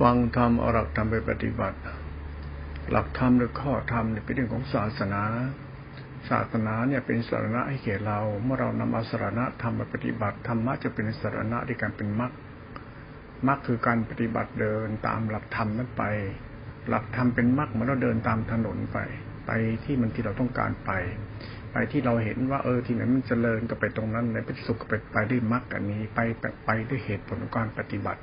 ฟังธรรมเอาหลักธรรมไปปฏิบัติ หลักธรรมหรือข้อธรรมเนี่ยเป็นเรื่องของศาสนา ศาสนาเนี่ยเป็นสาระให้แก่เรา เมื่อเรานำเอาสาระธรรมไปปฏิบัติธรรมะจะเป็นสาระในการเป็นมรรคมรรคคือการปฏิบัติเดินตามหลักธรรมนั้นไป หลักธรรมเป็นมรรคเหมือนเราเดินตามถนนไป ไปที่มันที่เราต้องการไป ไปที่เราเห็นว่า เออที่ไหนมันจเจริญก็ไปตรงนั้นในไปสุขก็ไปไปด้วยมรรคอันนี้ ไปไปด้วยเหตุผลของการปฏิบัติ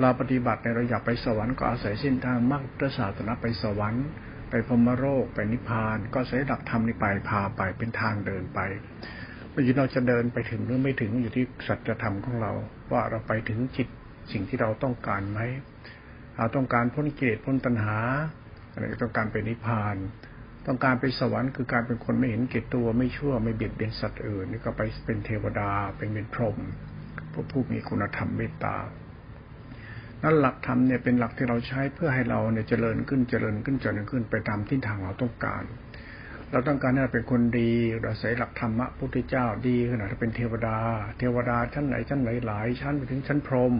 เราปฏิบัติในเราอยากไปสวรรค์ก็อาศัยเส้นทางมรรคศาสนาไปสวรรค์ ไปพรมโรคไปนิพพาน ก็ใช้หลักธรรมนี้ไปพาไปเป็นทางเดินไปเมื่เราจะเดินไปถึงหรือไม่ถึงอยู่ที่สัจธรรมของเรา ว่าเราไปถึงจิตสิ่งที่เราต้องการไหมเราต้องการพ้นกิเลสพ้นตัณหาอะไรต้องการไปนิพพาน ต้องการไปสวรรค์คือการเป็นคนไม่เห็นเกตตัวไม่ชั่วไม่เบียดเบียนสัตว์อื่นนี่ก็ไปเป็นเทวดาเป็นเป็นพรหมผู้มีคุณธรรมเมตตา นั้นหลักธรรมเนี่ยเป็นหลักที่เราใช้เพื่อให้เราเนี่ยเจริญขึ้นเจริญขึ้นเจริญขึ้นไปตามที่ทางเราต้องการ เราต้องการให้เราเป็นคนดีเราใส่หลักธรรมะพุทธเจ้าดีขนาดเป็นเทวดา เทวดาชั้นไหนชั้นไหนหลายชั้นไปถึงชั้นพรหม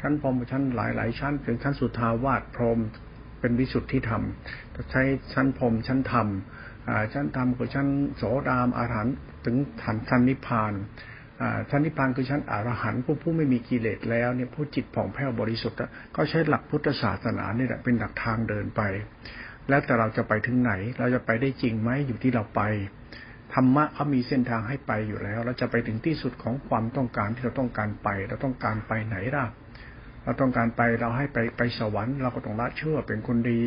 ชั้นพรหมชั้นหลายหลายชั้น ถึงชั้นสุทาวาสพรหมเป็นวิสุทธิธรรมใช้ชั้นพรหมชั้นธรรมชั้นธรรมคือชั้นโสดามอาหารถึงฐานชั้นนิพพาน ชั้นนิพพานคือชั้นอรหันต์ผู้ผู้ไม่มีกิเลสแล้วเนี่ยผู้จิตผ่องแผ้วบริสุทธิ์ก็ใช้หลักพุทธศาสนาเนี่แหละเป็นหลักทางเดินไป แล้วแต่เราจะไปถึงไหน เราจะไปได้จริงไหมอยู่ที่เราไปธรรมะเขามีเส้นทางให้ไปอยู่แล้ว เราจะไปถึงที่สุดของความต้องการที่เราต้องการไป เราต้องการไปไหนล่ะเราต้องการไปเราให้ไปไปสวรรค์ เราก็ต้องละเชื่อเป็นคนดี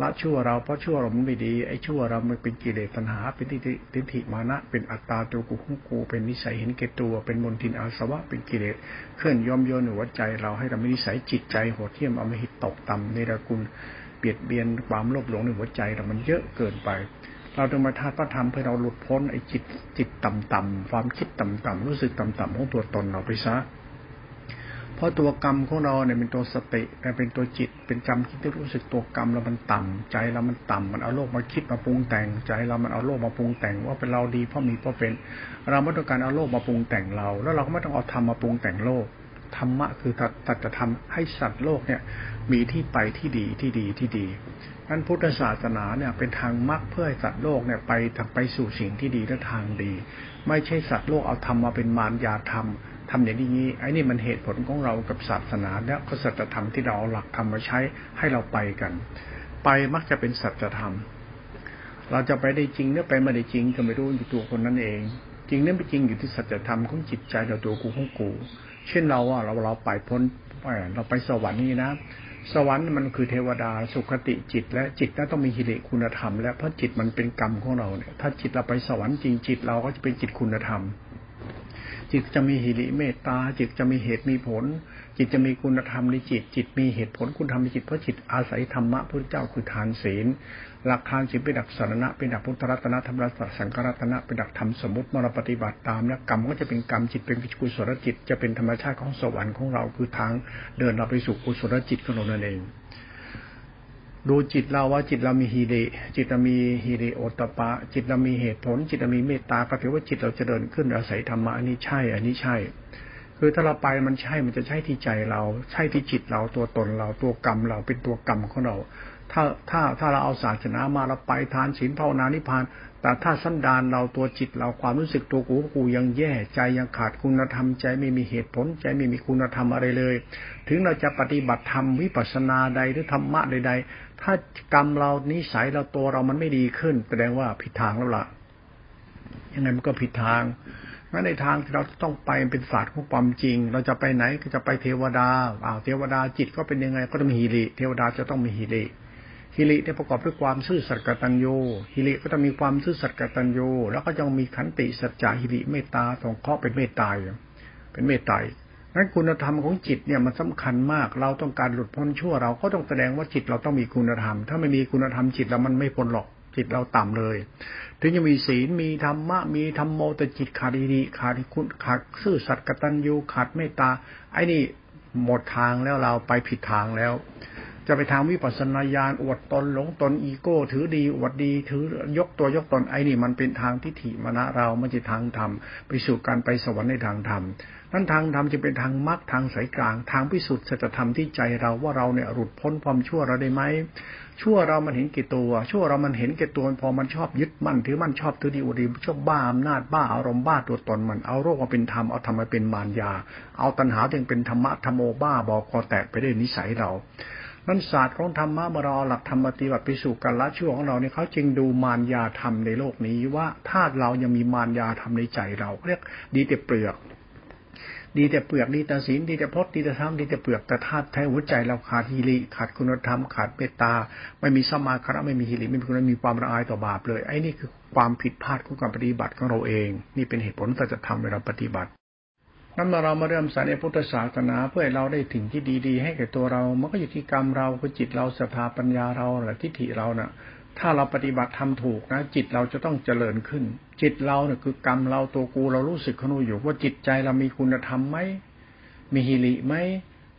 ละชั่วเราเพราะชั่วเรามันไม่ดีไอ้ชั่วเรามันเป็นกิเลสตัณหา เป็นทิฏฐิทิฏฐิมานะ เป็นอัตตาตัวกูของกู เป็นนิสัยเห็นแก่ตัว เป็นมนทินอาสวะ เป็นกิเลสเคลื่อนย่อมโยนหัวใจเราให้เราไม่นิสัยจิตใจโหดเที่ยมเอามหิตตกต่ำในระกุลเบียดเบียนความโลภหลงในหัวใจเรามันเยอะเกินไป เราต้องมาทาพระธรรมเพื่อเราหลุดพ้นไอ้จิตจิตต่ำๆความคิดต่ำๆรู้สึกต่ำๆของตัวตนเราไปซะ เพราะตัวกรรมของเราเนี่ยเป็นตัวสติเป็นตัวจิต เป็นจำคิดที่รู้สึกตัวกรรมเรามันต่ำใจเรามันต่ำมันเอาโลกมาคิดมาปรุงแต่ง ใจเรามันเอาโลกมาปรุงแต่ง ว่าเป็นเราดีเพราะมีเพราะเป็น เราไม่ต้องการเอาโลกมาปรุงแต่งเรา แล้วเราก็ไม่ต้องเอาธรรมมาปรุงแต่งโลกธรรมะคือตัดจะทำให้สัตว์โลกเนี่ยมีที่ไปที่ดีที่ดีที่ดีนั้นพุทธศาสนาเนี่ยเป็นทางมรรคเพื่อให้สัตว์โลกเนี่ยไปไปสู่สิ่งที่ดีและทางดี ไม่ใช่สัตว์โลกเอาธรรมมาเป็นมารยาธรรม ทำอย่างนี้ไอ้นี่มันเหตุผลของเรากับศาสนาและก็สัจธรรมที่เราเอาหลักธรรมมาใช้ให้เราไปกัน ไปมักจะเป็นสัจธรรม เราจะไปได้จริงหรือไปไม่ได้จริงก็ไม่รู้อยู่ตัวคนนั้นเอง จริงเนี่ยไม่จริงอยู่ที่สัจธรรมของจิตใจเราตัวกูของกู เช่นเราว่าเราเราไปพ้นเราไปสวรรค์นี่นะสวรรค์มันคือเทวดาสุขติจิต และจิตนั้นต้องมีหิริคุณธรรม และเพราะจิตมันเป็นกรรมของเราเนี่ยถ้าจิตเราไปสวรรค์จริงจิตเราก็จะเป็นจิตคุณธรรม จิตจะมีหิริเมตตา จิตจะมีเหตุมีผล จิตจะมีคุณธรรมในจิต จิตมีเหตุผลคุณธรรมในจิตเพราะจิตอาศัยธรรมะพระเจ้าคือทานศีล หลักทานศีลเป็นดักสารณะเป็นดักพุทธรัตนะธรรมรัตสังฆรัตนะเป็นดักธรรมสมมติเมื่อเราปฏิบัติตามแล้วกรรมก็จะเป็นกรรมจิตเป็นกุศลจิต จะเป็นธรรมชาติของสวรรค์ของเราคือทางเดินเราไปสู่กุศลจิตของเราเอง ดูจิตเราว่าจิตเรามีฮีริจิตเรามีฮีริโอตปะ จิตเรามีเหตุผล จิตเรามีเมตตาก็ถือว่าจิตเราจะเดินขึ้นอาศัยธรรมะอันนี้ใช่ อันนี้ใช่ คือถ้าเราไปมันใช่มันจะใช่ที่ใจเรา ใช่ที่จิตเราตัวตนเราตัวกรรมเราเป็นตัวกรรมของเรา ถ้าถ้าถ้าเราเอาศาสนามาเราไปทานศีลภาวนานิพพาน แต่ถ้าสันดานเราตัวจิตเราความรู้สึกตัวกูกูยังแย่ใจยังขาดคุณธรรมใจไม่มีเหตุผลใจไม่มีคุณธรรมอะไรเลย ถึงเราจะปฏิบัติธรรมวิปัสสนาใดหรือธรรมะใด ๆ ถ้ากรรมเรานิสัยเราตัวเรามันไม่ดีขึ้น แสดงว่าผิดทางแล้วล่ะ ยังไงมันก็ผิดทางงั้นในทางที่เราต้องไปเป็นศาสตร์ของความจริง เราจะไปไหนก็จะไปเทวดาอ้าวเทวดาจิตก็เป็นยังไงก็ต้องมีฮิริเทวดาจะต้องมีฮิริ ฮิริเนี่ยประกอบด้วยความซื่อสัตย์กตัญญูฮิริก็จะมีความซื่อสัตย์กตัญญูแล้วก็ยังมีขันติสัจจะฮิริเมตตาสงเคราะห์เป็นเมตตาเป็นเมตตานั้นคุณธรรมของจิตเนี่ยมันสำคัญมาก เราต้องการหลุดพ้นชั่วเราก็ต้องแสดงว่าจิตเราต้องมีคุณธรรม ถ้าไม่มีคุณธรรมจิตเรามันไม่พ้นหรอกจิตเราต่ำเลย ถึงจะมีศีลมีธรรมะมีธรรมโมแต่จิตขาดดีขาดคุณขาดซื่อสัตย์กตัญญูขาดเมตตาไอ้นี่หมดทางแล้วเราไปผิดทางแล้ว จะไปทางวิปัสสนาญาณอวดตนหลงตนอีโก้ ถือดีอวดดีถือยกตัวยกตนไอ้นี่มันเป็นทางทิฏฐิมณะเราไม่ใช่ทางธรรมไปสู่การไปสวรรค์ในทางธรรมนั่นทางธรรมจะเป็นทางมรรคทางสายกลาง ทางพิสุทธิ์สัจธรรมที่ใจเราว่าเราเนี่ยหลุดพ้นความชั่วเราได้ไหมชั่วเรามันเห็นกี่ตัว ชั่วเรามันเห็นกี่ตัวพอมันชอบยึดมั่นถือมั่นชอบถือดีอุดีชอบบ้าอำนาจบ้าอารมณ์บ้าตัวตนมันเอาโรคมาเป็นธรรมเอาธรรมมาเป็นมารยา เอาตัณหาถึงเป็นธรรมะธรรมโอบ้าบอกคอแตกไปด้วยนิสัยเรา นั้นศาสตร์ของธรรมะเมื่อเราหลักธรรมปฏิบัติไปสู่การละชั่วของเราเนี่ยเขาจึงดูมารยาธรรมในโลกนี้ว่าถ้าเรายังมีมารยาธรรมในใจเราเรียกดีแต่เปลือก ดีแต่เปลือกดีแต่ศีลดีแต่พจน์ดีแต่ธรรมดีแต่เปลือกแต่ธาตุแท้หัวใจเราขาดฮิริขาดคุณธรรมขาดเมตตา ไม่มีสมาคระไม่มีฮิริไม่มีคุณมีความละอายต่อบาปเลยไอ้นี่คือความผิดพลาดของการปฏิบัติของเราเอง นี่เป็นเหตุผลที่จะทำเวลาปฏิบัติ นั้นเมื่อเรามาเริ่มสายในพุทธศาสนาเพื่อเราได้ถึงที่ดีๆ ให้แก่ตัวเรา มันก็อยู่ที่กรรมเราคือจิตเราศรัทธาปัญญาเราหรือทิฏฐิเราเนะ่ะ ถ้าเราปฏิบัติทำถูกนะ จิตเราจะต้องเจริญขึ้น จิตเราเนี่ยคือกรรมเราตัวกูเรารู้สึกขนูอยู่ ว่าจิตใจเรามีคุณธรรมไหมมีฮิริไหม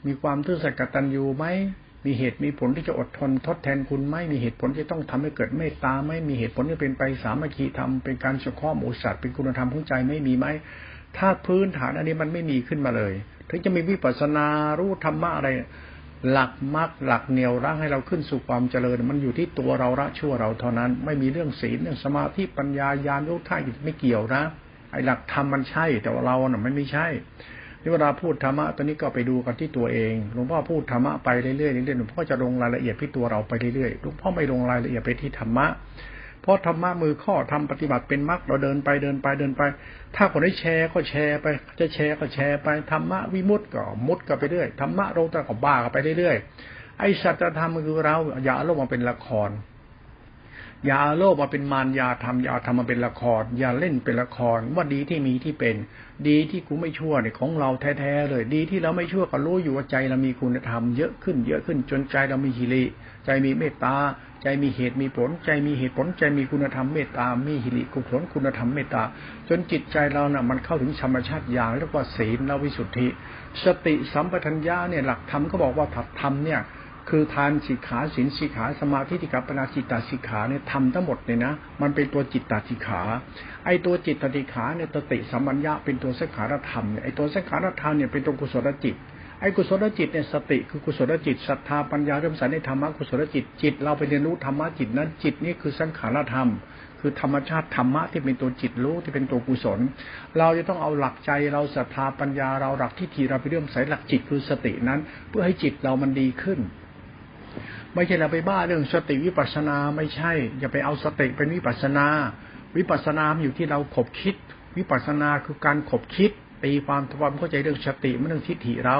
มีความตื้อสัตย์กตัญญูไหมมีเหตุมีผลที่จะอดทนทดแทนคุณไหมมีเหตุผลที่ต้องทำให้เกิดเมตตาไหมมีเหตุผลที่เป็นไปสามัคคีธรรมเป็นการสุขข้อมูสัตว์เป็นคุณธรรมของใจไม่มีไหม ถ้าพื้นฐานอันนี้มันไม่มีขึ้นมาเลย ถึงจะมีวิปัสสนารู้ธรรมะอะไร หลักมรรคหลักเหนี่ยวรั้งให้เราขึ้นสู่ความเจริญ มันอยู่ที่ตัวเราละชั่วเราเท่านั้น ไม่มีเรื่องศีลเรื่องสมาธิปัญญาญาณรู้ท่าไม่เกี่ยวนะไอ้หลักธรรมมันใช่ แต่ว่าเราเน่ะมันไม่ใช่นี่เวลาพูดธรรมะตอนนี้ก็ไปดูกันที่ตัวเองหลวงพ่อพูดธรรมะไปเรื่อยๆเรื่อยๆหลวงพ่อจะลงรายละเอียดที่ตัวเราไปเรื่อยๆหลวงพ่อไม่ลงรายละเอียดไปที่ธรรมะ เพราะธรรมะมือข้อทำปฏิบัติเป็นมรรคเราเดินไปเดินไปเดินไป ถ้าคนได้แชร์ก็แชร์ไป จะแชร์ก็แชร์ไปธรรมะวิมุตต์ก็มุตต์ก็ไปเรื่อยธรรมะโรตก็บ้าก็ไปเรื่อยไอ้สัจธรรมคือเราอย่าอาลงมาเป็นละคร อย่าโลกมาเป็นมารยาทำอย่าทำมาเป็นละคร อย่าเล่นเป็นละคร ว่าดีที่มีที่เป็น ดีที่กูไม่ชั่วเนี่ยของเราแท้ๆเลย ดีที่เราไม่ชั่วก็รู้อยู่ว่าใจเรามีคุณธรรมเยอะขึ้นเยอะขึ้นจนใจเรามีฮิริใจมีเมตตา ใจมีเหตุมีผล ใจมีเหตุผล ใจมีคุณธรรมเมตตามีฮิริกุศลคุณธรรมเมตตา จนจิตใจเรานะ่ะมันเข้าถึงธรรมชาติอย่างเรียกว่าศีลและวิสุทธิ สติสัมปทัญญาเนี่ยหลักธรรมก็บอกว่าถัดธรรมเนี่ย คือทานสิกขาศีลสิกขาสมาธิติกับปนาจิตตสิกขาเนี่ยทำทั้งหมดเลยนะมันเป็นตัวจิตตสิกขาไอตัวจิตตสิกขาเนี่ยตติสัมปัญญาเป็นตัวสังขารธรรมเนี่ยไอตัวสังขารธรรมเนี่ยเป็นตัวกุศลจิตไอ้กุศลจิตเนี่ยสติคือกุศลจิตศรัทธาปัญญาเริ่มสายในธรรมะกุศลจิตจิต เราไปเรียนรู้ธรรมะจิตนั้นจิตนี่คือสังขารธรรม คือธรรมชาติธรรมะที่เป็นตัวจิตรู้ที่เป็นตัวกุศล เราจะต้องเอาหลักใจเราศรัทธาปัญญาเราหลักที่ทีเราไปเริ่มใส่หลักจิตคือสตินั้น เพื่อให้จิตเรามันดีขึ้น ไม่ใช่เราไปบ้าเรื่องสติวิปัสนาไม่ใช่ อย่าไปเอาสติเป็นวิปัสนา วิปัสนาอยู่ที่เราขบคิด วิปัสนาคือการขบคิด ตีความความเข้าใจเรื่องสติไม่เรื่องทิฏฐิเรา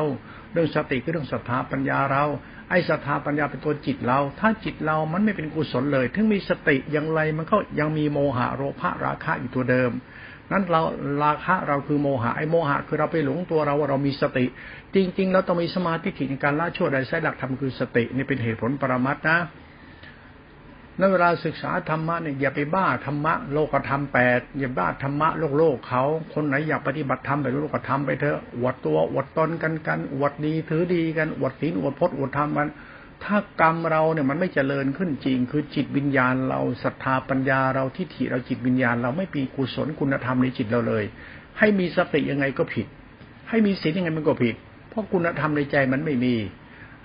เรื่องสติคือเรื่องศรัทธาปัญญาเรา ไอ้ศรัทธาปัญญาเป็นตัวจิตเรา ถ้าจิตเรามันไม่เป็นกุศลเลย ถึงมีสติอย่างไรมันก็ยังมีโมหะโลภะราคะอยู่ตัวเดิม นั้นเราราคะเราคือโมหะไอโมหะคือเราไปหลงตัวเราว่าเรามีสติ จริง ๆ เราต้องมีสมาธิในการละชั่วใดใช้หลักธรรมคือสตินี่เป็นเหตุผลปรมัตนะนั้นเวลาศึกษาธรรมะเนี่ยอย่าไปบ้าธรรมะโลกธรรมแปดอย่าบ้าธรรมะโลกโลกเขาคนไหนอยากปฏิบัติธรรมแบบโลกธรรมไปเถอะอวดตัวอวดตนกันกันอวดดีถือดีกันอวดศีลอวดพจน์อวดธรรมกัน ถ้ากรรมเราเนี่ยมันไม่เจริญขึ้นจริง คือจิตวิญญาณเราศรัทธาปัญญาเราทิฏฐิเราจิตวิญญาณ เราไม่มีกุศลคุณธรรมในจิตเราเลย ให้มีสติยังไงก็ผิด ให้มีศีลยังไงมันก็ผิด เพราะคุณธรรมในใจมันไม่มี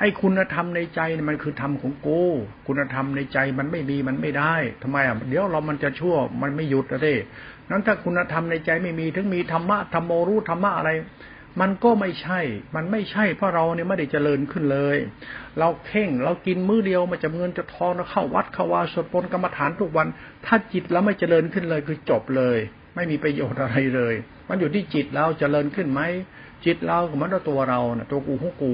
ไอ้คุณธรรมในใจมันคือธรรมของกูคุณธรรมในใจมันไม่มีมันไม่ได้ทำไมอะเดี๋ยวเรามันจะชั่วมันไม่หยุดอะเด้นั้นถ้าคุณธรรมในใจไม่มี ถึงมีธรรมะธรรมโมรู้ธรรมะอะไร มันก็ไม่ใช่ มันไม่ใช่เพราะเราเนี่ยไม่ได้เจริญขึ้นเลย เราเข่งเรากินมื้อเดียวมันจะเงินจะทองเราเข้าวัดเข้าวาสวดมนต์กรรมฐานทุกวัน ถ้าจิตเราไม่เจริญขึ้นเลยคือจบเลย ไม่มีประโยชน์อะไรเลย มันอยู่ที่จิตเราเจริญขึ้นไหมจิตเราเหมือนตัวเราเนี่ยตัวกูของกู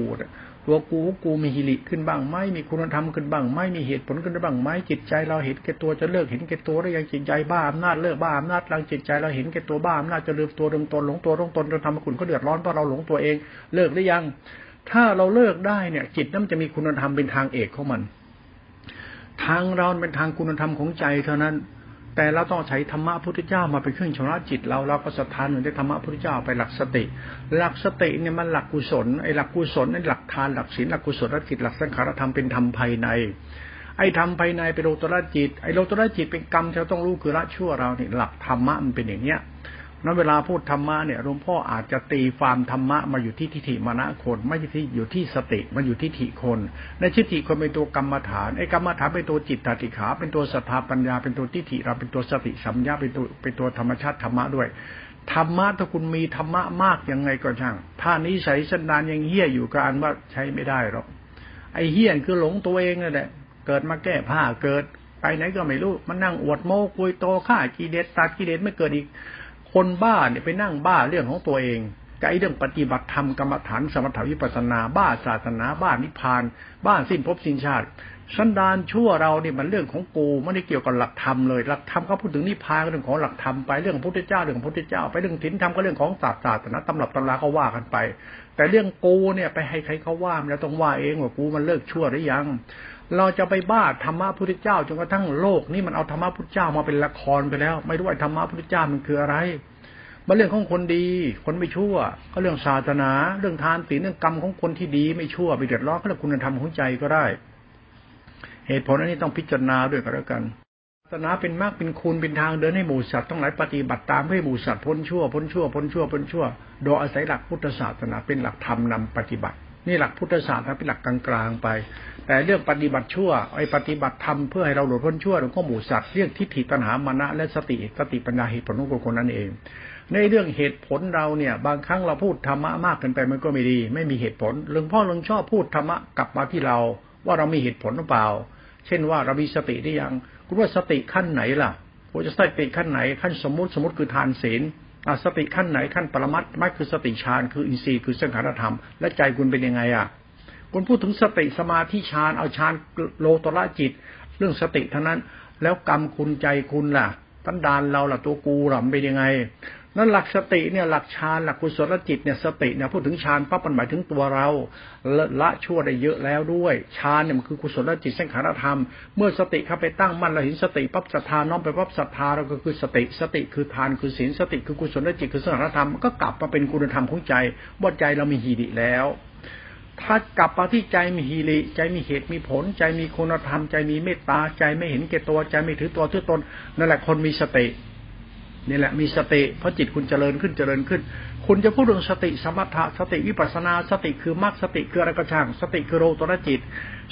ตัวกูกูมีฮิริขึ้นบ้างไหมมีคุณธรรมขึ้นบ้างไหมมีเหตุผลขึ้นบ้างไหมจิตใจเราเห็นแก่ตัวจะเลิกเห็นแก่ตัวได้ยังจิตใจบ้าอำนาจเลิกบ้าอำนาจลังจิตใจเราเห็นแก่ตัวบ้าอำนาจจะลืมตัวลืมตนหลงตัวหลงตนจนทำให้คุณก็เดือดร้อนเพราะเราหลงตัวเอง เลิกหรือยัง ถ้าเราเลิกได้เนี่ย จิตนั้นจะมีคุณธรรมเป็นทางเอกของมัน ทางเราเป็นทางคุณธรรมของใจเท่านั้น แต่เราต้องใช้ธรรมะพุทธเจ้ามาเป็นเครื่องชำระจิตเราเราก็สถานหนึ่งได้ธรรมะพุทธเจ้าไปหลักสติ หลักสติเนี่ยมันหลักกุศลไอ้หลักกุศลนั่นหลักทานหลักศีลหลักกุศลจิตหลักสังขารธรรมเป็นธรรมภายใน ไอ้ธรรมภายในเป็นโลตระจิตไอ้โลตระจิตเป็นกรรมที่เราต้องรู้คือละชั่วเราเนี่ยหลักธรรมะมันเป็นอย่างเนี้ย นั้นเวลาพูดธรรมะเนี่ยหลวงพ่ออาจจะตีความธรรมะมาอยู่ที่ทิฏฐิมานะคน ไม่ใช่ที่อยู่ที่สติมันอยู่ที่ทิฏฐิคน ในทิฏฐิคนเป็นตัวกรรมฐานไอ้กรรมฐานเป็นตัวจิตตติขา เป็นตัวสถาปัญญา เป็นตัวทิฏฐิเราเป็นตัวสติสัมยาเป็นตัวเป็นตัวธรรมชาติธรรมะด้วยธรรมะถ้าคุณมีธรรมะมากยังไงก็ช่าง ถ้านิสัยสันดานยังเฮี้ยอยู่การว่าใช้ไม่ได้หรอกไอ้เฮี้ยนคือหลงตัวเองนั่นแหละเกิดมาแก้ผ้าเกิด ไปไหนก็ไม่รู้มันนั่งอวดโม้คุยโตฆ่ากิเลสตัดกิเลสไม่เกิดอีก คนบ้าเนี่ยไปนั่งบ้าเรื่องของตัวเองกับไอ้เรื่องปฏิบัติธรรมกรรมฐานสมถวิปัสนาบ้าศาสนาบ้านิพพาน บ้าสิ้นภพสิ้นชาติ สันดานชั่วเราเนี่ยมันเรื่องของกูไม่ได้เกี่ยวกับหลักธรรมเลยหลักธรรมเขาพูดถึงนิพพานเรื่องของหลักธรรมไปเรื่องพุทธเจ้าเรื่องพุทธเจ้า ไปเรื่องถิ่นธรรมก็เรื่องของศาสตราสนาตำรับตำราเขาว่ากันไป แต่เรื่องกูเนี่ยไปให้ใครเขาว่าแล้วต้องว่าเองว่ากูมันเลิกชั่วหรือยัง เราจะไปบ้าธรรมะพุทธเจ้าจนกระทั่งโลกนี่มันเอาธรรมะพุทธเจ้ามาเป็นละครไปแล้ว ไม่รู้ไอ้ธรรมะพุทธเจ้ามันคืออะไรมันเรื่องของคนดี คนไม่ชั่ว ก็เรื่องศาสนา เรื่องทานศีลเรื่องกรรมของคนที่ดีไม่ชั่วไปเดือดร้อนก็เรื่องคุณธรรมของใจก็ได้ เหตุผลอันนี้ต้องพิจารณาด้วยกันแล้วกันศาสนาเป็นมากเป็นคุณเป็นทางเดินให้หมู่สัตว์ต้องหลายปฏิบัติตามให้หมู่สัตว์พ้นชั่วพ้นชั่วพ้นชั่วพ้นชั่ว โดยอาศัยหลักพุทธศาสนาเป็นหลักธรรมนำปฏิบัติ นี่หลักพุทธศาสนาเป็นหลักกลางๆไป แต่เรื่องปฏิบัติชั่วไอ้ปฏิบัติธรรมเพื่อให้เราหลุดพ้นชั่วของหมู่สัตว์เรื่องทิฏฐิตัณหามานะและสติสติปัญญาเหตุผลของคนนั้นเองในเรื่องเหตุผลเราเนี่ย บางครั้งเราพูดธรรมะมากเกินไปมันก็ไม่ดี ไม่มีเหตุผลหลวงพ่อหลวงชอบพูดธรรมะกลับมาที่เรา ว่าเรามีเหตุผลหรือเปล่า เช่นว่าเรามีสติได้ยังคุณว่าสติขั้นไหนล่ะคุณจะสติขั้นไหนขั้นสมมติสมมติคือทานศีลสติขั้นไหนขั้นปรมัตไม่คือสติฌานคืออินทรีย์คือสังขารธรรมและใจคุณเป็นยังไงอะคุณพูดถึงสติสมาธิฌานเอาฌานโลตระจิต เรื่องสติเท่านั้น แล้วกรรมคุณใจคุณล่ะตันดานเราล่ะตัวกูล่ะเป็นยังไง นั่นหลักสติเนี่ยหลักฌานหลักกุศลจิตเนี่ยสติเนี่ยพูดถึงฌานปั๊บมันหมายถึงตัวเราละละชั่วได้เยอะแล้วด้วยฌานเนี่ยมันคือกุศลจิตสังขารธรรม เมื่อสติเข้าไปตั้งมั่นเราเห็นสติปั๊บศรัทธาน้อมไปปั๊บศรัทธาเราก็คือสติสติคือทานคือศีลสติคือกุศลจิตคือสังขารธรรมก็กลับมาเป็นคุณธรรมของใจว่าใจเรามีหีดิแล้วถ้ากลับมาที่ใจมีฮีริใจมีเหตุมีผล ใจมีคุณธรรม ใจมีเมตตาใจไม่เห็นแก่ตัวใจไม่ถือตัวถือตนนั่นแหละคนมีสติ นี่แหละมีสติเพราะจิตคุณเจริญขึ้นเจริญขึ้น คุณจะพูดเรื่องสติสมถะสติวิปัสนาสติคือมรรคสติคืออะไรก็ช่างสติคือโรตรจิต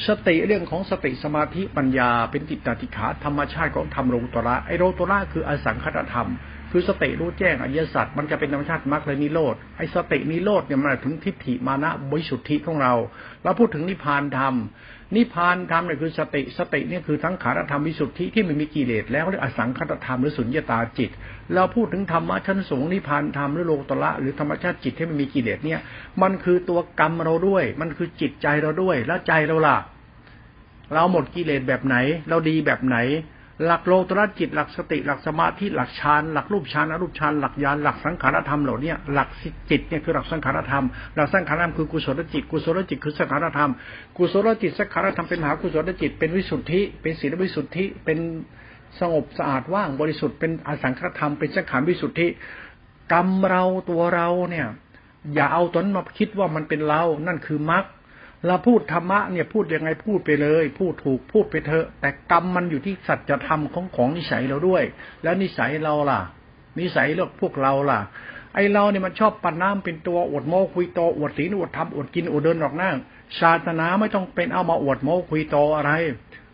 สติเรื่องของสติสมาธิปัญญา เป็นจิตติขาธรรมชาติของธรรมโรตระไอโรตระคืออสังคตธรรม คือสติรู้แจ้งอริยสัจมันจะเป็นธรรมชาติมรรคเลยนิโรธไอสตินิโรธเนี่ยมาถึงทิฏฐิมานะบริสุทธิของเรา เราพูดถึงนิพพานธรรม นิพพานธรรมเนี่ยคือสติสติเนี่ยคือทั้งขารธรรมวิสุทธิที่ไม่มีกิเลสแล้วเรียกอสังขตธรรมหรือสุญญตาจิต เราพูดถึงธรรมะชั้นสูงนิพพานธรรมหรือโลตระหรือธรรมชาติจิตที่ไม่มีกิเลสเนี่ย มันคือตัวกรรมเราด้วย มันคือจิตใจเราด้วย แล้วใจเราล่ะ เราหมดกิเลสแบบไหน เราดีแบบไหน หลักโลตระจิตหลักสติหลักสมาธิหลักฌานหลักรูปฌานอรูปฌานหลักญาณหลักสังขารธรรมเหล่านี้หลักจิตเนี่ยคือหลักสังขารธรรมหลักสังขารธรรมคือกุศลจิต กุศลจิตคือสังขารธรรม กุศลจิตสังขารธรรมเป็นมหากุศลจิตเป็นวิสุทธิ เป็นศีลวิสุทธิเป็นสงบสะอาดว่างบริสุทธิ์เป็นอสังขารธรรมเป็นสังขารวิสุทธิกรรมเราตัวเราเนี่ย อย่าเอาตนมาคิดว่ามันเป็นเรา นั่นคือมรรค เราพูดธรรมะเนี่ยพูดยังไงพูดไปเลย พูดถูกพูดไปเถอะ แต่กรรมมันอยู่ที่สัจธรรมของของนิสัยเราด้วย แล้วนิสัยเราล่ะ นิสัยเลือกพวกเราล่ะ ไอเราเนี่ยมันชอบปั้นน้ำเป็นตัวอวดโม้คุยโตอวดศีลอวดธรรมอวดกินอวดเดินออกหน้าศาสนาไม่ต้องเป็นเอามาอวดโม้คุยโตอะไร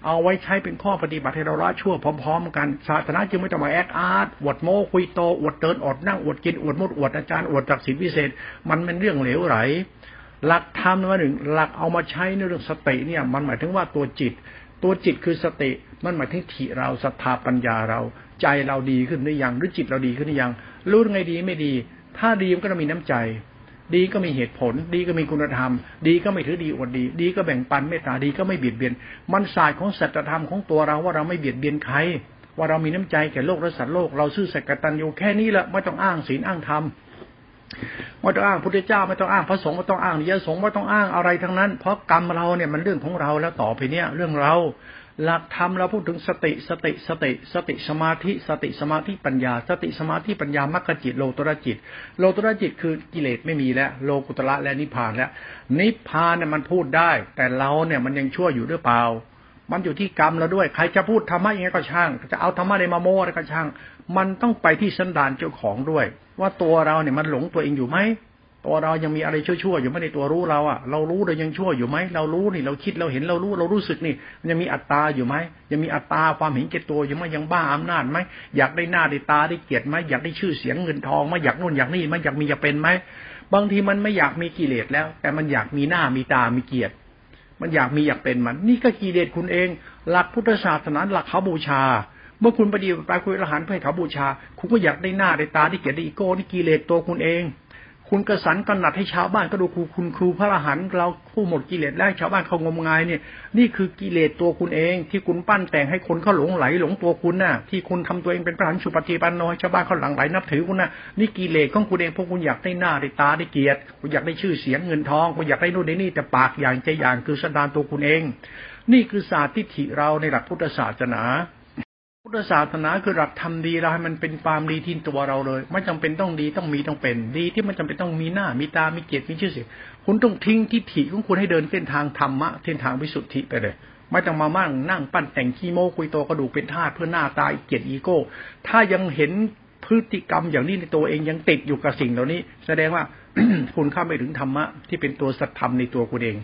เอาไว้ใช้เป็นข้อปฏิบัติให้เราละชั่วพร้อมๆกันศาสนาจึงไม่ต้องมาแอคอาร์ตอวดโม้คุยโตอวดเดินอวดนั่งอวดกินอวดมุดอวดอาจารย์อวดจักศิลพิเศษ มันเป็นเรื่องเหลวไหล หลักธรรมว่าหนึ่งหลักเอามาใช้ในเรื่องสติเนี่ย มันหมายถึงว่าตัวจิต ตัวจิตคือสติมันหมายถึงทิเราศรัทธาปัญญาเราใจเราดีขึ้นหรือยังหรือจิตเราดีขึ้นหรือยังรู้ไงดีไม่ดี ถ้าดีมันก็ต้องมีน้ำใจ ดีก็มีเหตุผล ดีก็มีคุณธรรม ดีก็ไม่ถือดีอวดดี ดีก็แบ่งปันเมตตาดีก็ไม่เบียดเบียน มันศาสตร์ของสัจธรรมของตัวเราว่าเราไม่เบียดเบียนใคร ว่าเรามีน้ำใจแก่โลกและสัตว์โลกเราซื่อสัตย์กตัญญูแค่นี้แหละไม่ต้องอ้างศีลอ้างธรรม ไม่ต้องอ้างพุทธเจ้าไม่ต้องอ้างพระสงฆ์ไม่ต้องอ้างนิยสงฆ์ไม่ต้องอ้างอะไรทั้งนั้น เพราะกรรมเราเนี่ยมันเรื่องของเราแล้วต่อไปเนี้ยเรื่องเราหลักธรรมเราพูดถึงสติสติสติ สติสมาธิ สติสมาธิปัญญา สติสมาธิปัญญามรรคจิตโลกุตรจิต โลกุตรจิตคือกิเลสไม่มีแล้วโลกุตระและนิพพานแล้วนิพพานเนี่ยมันพูดได้ แต่เราเนี่ยมันยังชั่วอยู่หรือเปล่า มันอยู่ที่กรรมเราด้วย ใครจะพูดธรรมะยังไงก็ช่าง จะเอาธรรมะในมาโม้อะไรก็ช่าง มันต้องไปที่สันดานเจ้าของด้วย ว่าตัวเราเนี่ยมันหลงตัวเองอยู่ไหมตัวเรายังมีอะไรชั่วๆอยู่ไหมในตัวรู้เราอะเรารู้เรายังชั่วอยู่ไหมเรารู้นี่เราคิดเราเห็นเรารู้เรารู้สึกนี่มันยังมีอัตตาอยู่ไหมยังมีอัตตาความเห็นแก่ตัวอยู่ไหมยังบ้าอำนาจไหมอยากได้หน้าได้ตาได้เกียรติไหมอยากได้ชื่อเสียงเงินทองไหมอยากโน่นอยากนี่ไหมอยากมีอยากเป็นไหมบางทีมันไม่อยากมีกิเลสแล้ว แต่มันอยากมีหน้ามีตามีเกียรติ มันอยากมีอยากเป็นมัน นี่ก็กิเลสคุณเอง หลักพุทธศาสนาหลักเขาบูชา เมื่อคุณปฏิบัติไปคุยอรหันต์เพื่อเขาบูชา คุณก็อยากได้หน้าได้ตาได้เกียรติได้อีโก้นี่กิเลสตัวคุณเอง คุณกระสันกระหนัดให้ชาวบ้านก็ดูครูคุณครูพระอรหันต์เราผู้หมดกิเลสแล้วชาวบ้านเขางมงายเนี่ย นี่คือกิเลสตัวคุณเอง ที่คุณปั้นแต่งให้คนเขาหลงไหลหลงตัวคุณน่ะ ที่คุณทำตัวเองเป็นพระหันสุปฏิปันโนชาวบ้านเขาหลังไหลนับถือคุณน่ะนี่กิเลสของคุณเองพวกคุณอยากได้หน้าได้ตาได้เกียรติคุณอยากได้ชื่อเสียงเงินทองคุณอยากได้นู่นได้นี่แต่ปากอย่างใจอย่างคือสันดานตัวคุณเอง นี่คือศาสตร์ทิฏฐิเราในหลักพุทธศาสนา พุทธศาสนาคือหลักทำดีเราให้มันเป็นความดีที่ตัวเราเลย ไม่จำเป็นต้องดีต้องมีต้องเป็น ดีที่มันจำเป็นต้องมีหน้า มีตา มีเกียรติมีชื่อเสียงคุณต้องทิ้งทิฏฐิของคุณให้เดินเส้นทางธรรมะเส้นทางวิสุทธิไปเลย ไม่ต้องมามั่งนั่งปั้นแต่งขี้โม้คุยโตกระดูกเป็นธาตุเพื่อหน้าตาเกียรติอีโก้ ถ้ายังเห็นพฤติกรรมอย่างนี้ในตัวเองยังติดอยู่กับสิ่งเหล่านี้ แสดงว่าคุณเข้าไม่ถึงธรรมะที่เป็นตัวสัตธรรมในตัวคุณเอง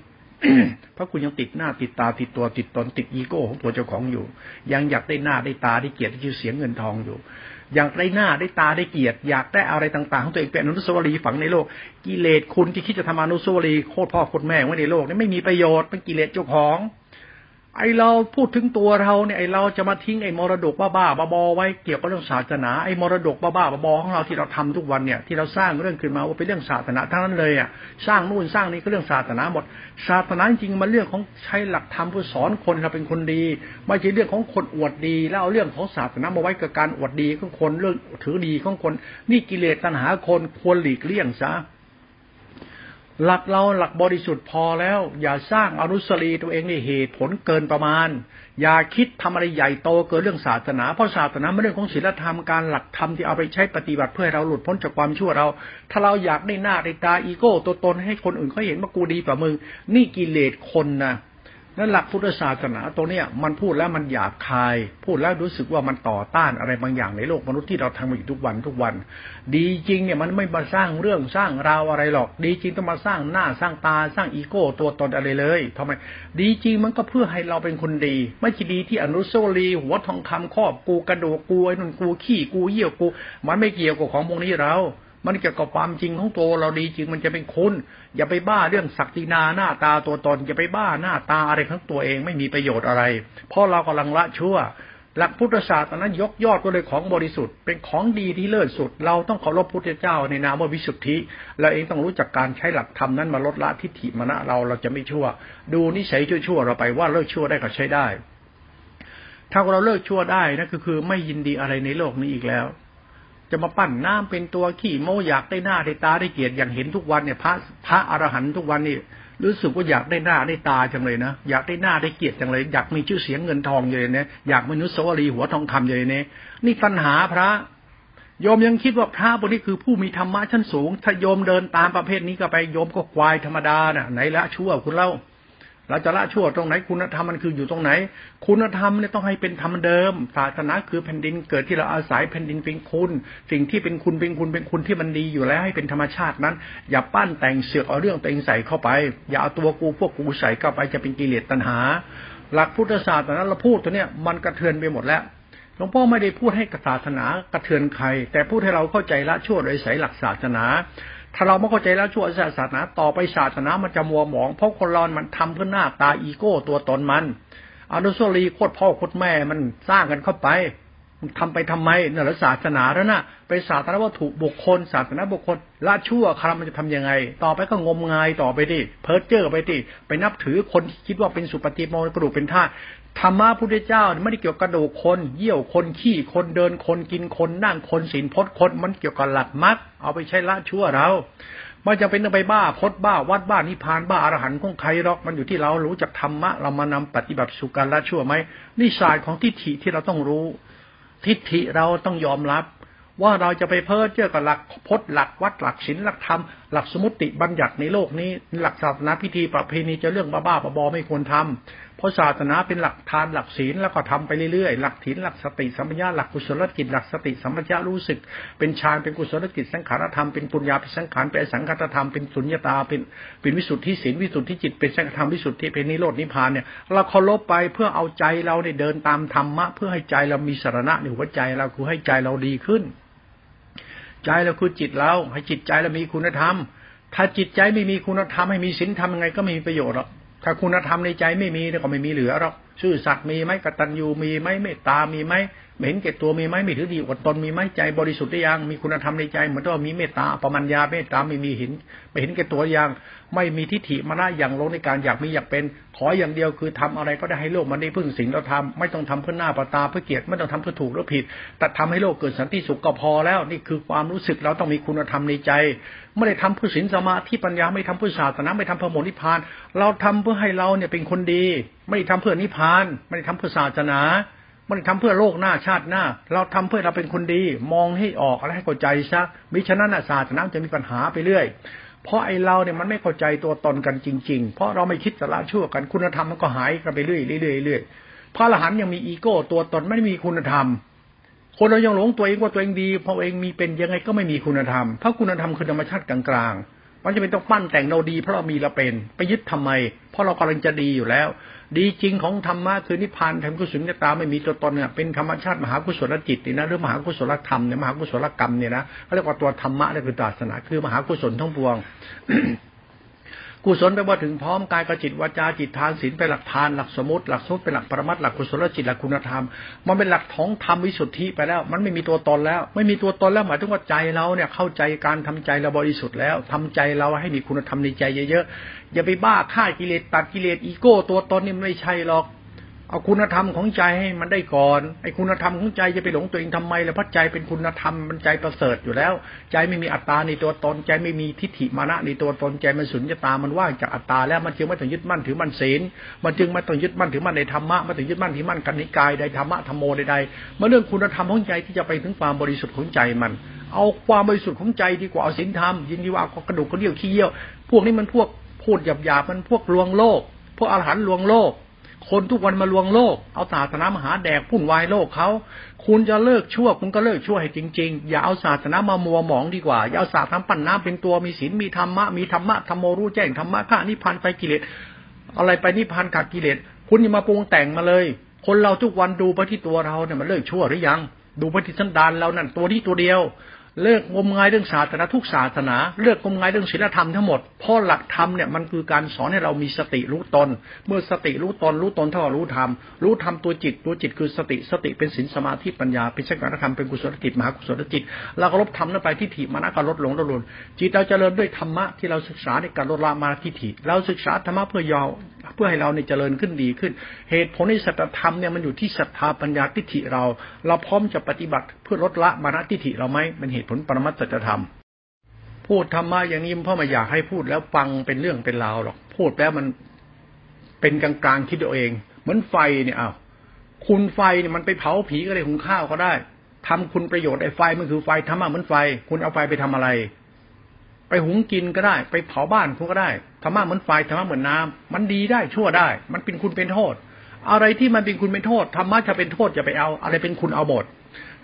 เพราะคุณยังติดหน้าติดตาติดตัวติดตนติดอีโก้ของตัวเจ้าของอยู่ ยังอยากได้หน้าได้ตาได้เกียรติชื่อเสียงเงินทองอยู่ อยากได้หน้าได้ตาได้เกียรติ อยากได้อะไรต่างๆของตัวเองเป็นอนุสาวรีย์ฝังในโลก กิเลสคุณที่คิดจะทำอนุสาวรีย์โคตรพ่อโคตรแม่ไว้ในโลกนี่ไม่มีประโยชน์เป็นกิเลสเจ้าของ ไอเราพูดถึงตัวเราเนี่ยไอเราจะมาทิ้งไอมรดกบ้าๆบอๆไว้เกี่ยวกับเรื่องศาสนาไอมรดกบ้าๆบอๆของเราที่เราทำทุกวันเนี่ยที่เราสร้างเรื่องขึ้นมาว่าเป็นเรื่องศาสนาทั้งนั้นเลยอะสร้างนู่นสร้างนี่ก็เรื่องศาสนาหมด ศาสนาจริงมันเรื่องของใช้หลักธรรมเพื่อสอนคนเราเป็นคนดี ไม่ใช่เรื่องของคนอวดดี แล้วเอาเรื่องของศาสนามาไว้กับการอวดดีของคนเรื่องถือดีของคน นี่กิเลสตัณหาคนควรหลีกเลี่ยงซะ หลักเราหลักบริสุทธิ์พอแล้ว อย่าสร้างอนุสรีตัวเองในเหตุผลเกินประมาณ อย่าคิดทำอะไรใหญ่โตเกินเรื่องศาสนา เพราะศาสนาเป็นเรื่องของศีลธรรมการหลักธรรมที่เอาไปใช้ปฏิบัติเพื่อให้เราหลุดพ้นจากความชั่วเรา ถ้าเราอยากได้หน้าได้ตาอีโก้ตัวตนให้คนอื่นเขาเห็นว่ากูดีกว่ามึงนี่กิเลสคนนะ นั่นหลักพุทธศาสนาตัวเนี้ยมันพูดแล้วมันหยาบคาย พูดแล้วรู้สึกว่ามันต่อต้านอะไรบางอย่างในโลกมนุษย์ที่เราทำมาอยู่ทุกวันทุกวัน ดีจริงเนี่ยมันไม่มาสร้างเรื่องสร้างราวอะไรหรอก ดีจริงต้องมาสร้างหน้าสร้างตาสร้างอีโก้ตัวตนอะไรเลยทำไม ดีจริงมันก็เพื่อให้เราเป็นคนดี ไม่ใช่ดีที่อนุสาวรีย์หัวทองคำครอบกูกระโดกกูไอ้นุ่นกูขี้กูเยี่ยวกู มันไม่เกี่ยวกับของพวกนี้เรา มันเกี่ยวกับความจริงของตัวเราดีจริงมันจะเป็นคุณ อย่าไปบ้าเรื่องศักดินาหน้าตาตัวตน อย่าไปบ้าหน้าตาอะไรของตัวเองไม่มีประโยชน์อะไร เพราะเรากำลังละชั่ว หลักพุทธศาสตร์นั้นยกยอดก็เลยของบริสุทธิ์ เป็นของดีที่เลิศสุด เราต้องเคารพพุทธเจ้าในนามว่าวิสุทธิเราเองต้องรู้จักการใช้หลักธรรมนั้นมาลดละทิฏฐิมณะเราเราจะไม่ชั่ว ดูนิสัยชั่วๆเราไปว่าเลิกชั่วได้ก็ใช้ได้ถ้าเราเลิกชั่วได้นั่นก็คือไม่ยินดีอะไรในโลกนี้อีกแล้ว จะมาปั้นน้ำเป็นตัวขี้โมอยากได้หน้าได้ตาได้เกียรติอย่างเห็นทุกวันเนี่ยพระพระอรหันต์ทุกวันนี่รู้สึกว่าอยากได้หน้าได้ตาจังเลยนะอยากได้หน้าได้เกียรติจังเลย อยากมีชื่อเสียงเงินทองอย่างนี้อยากมนุษย์สวรีหัวทองคำอย่างนี้นี่ปัญหาพระโยมยังคิดว่าพระพวกนี้คือผู้มีธรรมะชั้นสูง ถ้าโยมเดินตามประเภทนี้ก็ไปโยมก็ควายธรรมดาน่ะไหนละชั่วคุณเล่า เราจะละชั่วตรงไหนคุณธรรมมันคืออยู่ตรงไหน คุณธรรมเนี่ยต้องให้เป็นธรรมเดิม ศาสนาคือแผ่นดินเกิดที่เราอาศัยแผ่นดินเป็นคุณ สิ่งที่เป็นคุณเป็นคุณเป็นคุณที่มันดีอยู่แล้วให้เป็นธรรมชาตินั้น อย่าปั้นแต่งเสือกเอาเรื่องตัวเองใส่เข้าไป อย่าเอาตัวกูพวกกูใส่เข้าไปจะเป็นกิเลสตัณหา หลักพุทธศาสตร์นาเราพูดตัวเนี้ยมันกระเทือนไปหมดแล้วหลวงพ่อไม่ได้พูดให้ศาสนากระเทือนใคร แต่พูดให้เราเข้าใจละชั่วโดยใส่หลักศาสนา ถ้าเราไม่เข้าใจแล้วชั่วศาสนาต่อไปศาสนามันจะมัวหมอง เพราะคนรอนมันทำเพื่อหน้าตาอีโก้ตัวตนมันอนุสรีโคตรพ่อโคตรแม่มันสร้างกันเข้าไปทำไปทำไมเนี่ยศาสนาแล้วนะไปศาสนาวัตถุบุคคล ศาสนาบุคคลละชั่วครมันจะทํำยังไง ต่อไปก็งมงายต่อไปดิเพิร์เจอร์ไปดิไปนับถือคนคิดว่าเป็นสุปฏิโมกระดูกเป็นท่า ธรรมะพุทธเจ้าไม่ได้เกี่ยวกับกระดูกคน เยี่ยวคนขี้คนเดินคนกินคนนั่งคนศีลพจน์คนมันเกี่ยวกับหลักมรรคเอาไปใช้ละชั่วเรามันจะเป็นไปบ้าพดบ้าวัดบ้านิพานบ้าอรหันต์ของใครหรอกมันอยู่ที่เรารู้จักธรรมะเรามานำปฏิบัติสุการละชั่วไหมนี่ศาสตร์ของทิฏฐิที่เราต้องรู้ ทิฏฐิเราต้องยอมรับ ว่าเราจะไปเพ้อเจ้อกับหลักพจน์หลักวัดหลักศีลหลักธรรมหลักสมุติบัญญัติในโลกนี้ หลักศาสนาพิธีประเพณีจะเรื่องบ้าๆบอๆไม่ควรทำเพ ราะศาสนาเป็นหลักทานหลักศีลแล้วก็ทำไปเรื่อยๆ หลักศีลหลักสติสัมปญาหลักกุศลจิตหลักสติสัมปญารู้สึก เป็นฌานเป็นกุศลจิตสังขารธรรมเป็นปุญญาเป็นสังขารเป็นสังขารธรรมเป็นสุญญตาเป็นเป็นวิสุทธิศีลวิสุทธิจิตเป็นสังขารธรรมวิสุทธิเป็นนิโรดนิพพานเนี่ยเราเคารพไปเพื่อเอาใจเราเนี่ยเดินตามธรรมะ เพื่อให้ใจเรามีสาระในหัวใจเราคือให้ใจเราดีขึ้น ใจเราคือจิตเราให้จิตใจเรามีคุณธรรม ถ้าจิตใจไม่มีคุณธรรมให้มีศีลธรรมยังไงก็ไม่มีประโยชน์หรอก ถ้าคุณธรรมในใจไม่มีก็ไม่มีเหลือหรอก ชื่อสัตว์มีไหมกตัญญูมีไหมเมตตามีไหม เห็นเกตตัวมีไหมไม่ถือดีอดตนมีไหมใจบริสุทธิ์ได้ยังมีคุณธรรมในใจเหมือนว่ามีเมตตาปรมัญญาเมตตาไม่มีเห็นไม่เห็นเกตตัวยังไม่มีทิฏฐิมานะอย่างลงในการอยากมีอยากเป็น ขออย่างเดียวคือทำอะไรก็ได้ให้โลกมันได้พึ่งสิ่งเราทำไม่ต้องทำเพื่อหน้าประตาเพื่อเกียรติไม่ต้องทำเพื่อถูกหรือผิด แต่ทำให้โลกเกิดสันติสุขก็พอแล้วนี่คือความรู้สึกเราต้องมีคุณธรรมในใจไม่ได้ทำเพื่อศีลสมาธิปัญญาไม่ทำเพื่อศาสนาไม่ทำเพื่อมนิพาน เราทำเพื่อให้เราเนี่ยเป็นคนดี ไม่ได้ทำเพื่อนิพาน ไม่ได้ทำเพื่อศาสนา ม่ได้ทำเพื่อโลกหน้าชาติหน้า เราทำเพื่อเราเป็นคนดี มองให้ออกและให้เข้าใจซะมิฉะนั้นศาสนาจะมีปัญหาไปเรื่อย เพราะไอ้เราเนี่ยมันไม่เข้าใจตัวตนกันจริง ๆ เพราะเราไม่คิดสละชั่วกันคุณธรรมมันก็หายกันไปเรื่อยๆเรื่อยๆพระอรหันต์ยังมีอีโก้ตัวตนไม่มีคุณธรรม คนเรายังหลงตัวเองว่าตัวเองดีพอเองมีเป็นยังไงก็ไม่มีคุณธรรมเพราะคุณธรรมคือธรรมชาติกลางๆ มันจะเป็นต้องปั้นแต่งเราดีเพราะเรามีเราเป็น ไปยึดทำไม เพราะเรากำลังจะดีอยู่แล้ว ดีจริงของธรรมะคือนิพพานทำกุศลตาไม่มีตัวตนเนี่ยเป็นธรรมชาติมหากุศลจิตนี่นะหรือมหากุศลธรรมเนี่ยมหากุศลกรรมเนี่ยนะเขาเรียกว่าตัวธรรมะนี่คือศาสนาคือมหากุศลทั้งปวง กุศลแปลว่าถึงพร้อมกายกับจิตวาจาจิตทานศีลเป็นหลักทานหลักสมุติหลักสมุติเป็นหลักปรมัตหลักกุศลจิตหลักคุณธรรม มันเป็นหลักท้องธรรมวิสุทธิไปแล้ว มันไม่มีตัวตนแล้ว ไม่มีตัวตนแล้วหมายถึงว่าใจเราเนี่ยเข้าใจการทำใจเราบริสุทธิ์แล้วทำใจเราให้มีคุณธรรมในใจเยอะๆอย่าไปบ้าฆ่ากิเลสตัดกิเลสอีโก้ตัวตนนี่ไม่ใช่หรอก เอาคุณธรรมของใจให้มันได้ก่อนไอ้คุณธรรมของใจจะไปหลงตัวเองทำไมล่ะเพราะใจเป็นคุณธรรมมันใจประเสริฐอยู่แล้ว ใจไม่มีอัตตาในตัวตนใจไม่มีทิฏฐิมานะในตัวตนใจมันสุญญตามันว่างจากอัตตาแล้วมันจึงไม่ต้องยึดมั่นถือมั่นศีลมันจึงไม่ต้องยึดมั่นถือมั่นในธรรมะไมันถึงยึดมั่นถือมั่นกันนิกายใดธรรมะธรรมโมใดๆมาเรื่องคุณธรรมของใจที่จะไปถึงความบริสุทธิ์ของใจมัน เอาความบริสุทธิ์ของใจดีกว่าเอาศีลธรรมยินดีว่าเอากระดูกกระเดี่ยวขี้เยี่ยว พวกนี้มันพวกพูดหยาบๆมันพวกลวงโลก พวกอรหันต์ลวงโลก คนทุกวันมาลวงโลก เอาศาสนามหาแดกพุ่นวายโลกเขา คุณจะเลิกชั่ว คุณก็เลิกชั่วให้จริง ๆ อย่าเอาศาสนามามัวหมองดีกว่า อย่าเอาศาสนาปั้นน้ำเป็นตัวมีศีลมีธรรมะ มีธรรมะธรรมโมรู้แจ้งธรรมะข้านิพพานไปกิเลส อะไรไปนิพพานขาดกิเลส คุณอย่ามาปรุงแต่งมาเลย คนเราทุกวันดูไปที่ตัวเราเนี่ยมันเลิกชั่วหรือยัง ดูไปที่สันดานเรานั่นตัวที่ตัวเดียว เลิกงมงายเรื่องศาสนาทุกศาสนา เลิกงมงายเรื่องศีลธรรมทั้งหมดเพราะหลักธรรมเนี่ยมันคือการสอนให้เรามีสติรู้ตน เมื่อสติรู้ตนรู้ตนเท่ารู้ธรรมรู้ธรรมตัวจิตตัวจิตคือสติสติเป็นศีลสมาธิปัญญาเป็นสังฆธรรมเป็นกุศลจิตมหากุศลจิตเราก็ลบธรรมนั้นไปที่ถิมานะก็ลดหลงลดลนจิตเราจเจริญด้วยธรรมะที่เราศึกษาในการลดละมาทิฏฐิเราศึกษาธรรมะเพื่อยาวเพื่อให้เราเนี่ยเจริญขึ้นดีขึ้น เหตุผลในสัจธรรมเนี่ยมันอยู่ที่ศรัทธาปัญญาทิฏฐิเรา เราพร้อมจะปฏิบัติเพื่อลดละมานะทิฏฐิเราไหมเป็นเหตุผลปรมัตจธรรม พูดธรรมะอย่างนี้พราะไม่อยากให้พูดแล้วฟังเป็นเรื่องเป็นราวหรอก พูดแล้วมันเป็นกลางๆคิดเอาเอง เหมือนไฟเนี่ยอ้าวคุณไฟเนี่ยมันไปเผาผีก็ได้หุงข้าวก็ได้ทำคุณประโยชน์ไอ้ไฟมันคือไฟธรรมะเหมือนไฟ คุณเอาไฟไปทำอะไร ไปหุงกินก็ได้ ไปเผาบ้านคุณก็ได้ธรรมะเหมือนไฟธรรมะเหมือนน้ามันดีได้ชั่วได้ มันเป็นคุณเป็นโทษ อะไรที่มันเป็นคุณเป็นโทษธรรมะจะเป็นโทษจะไปเอา อะไรเป็นคุณเอาหมด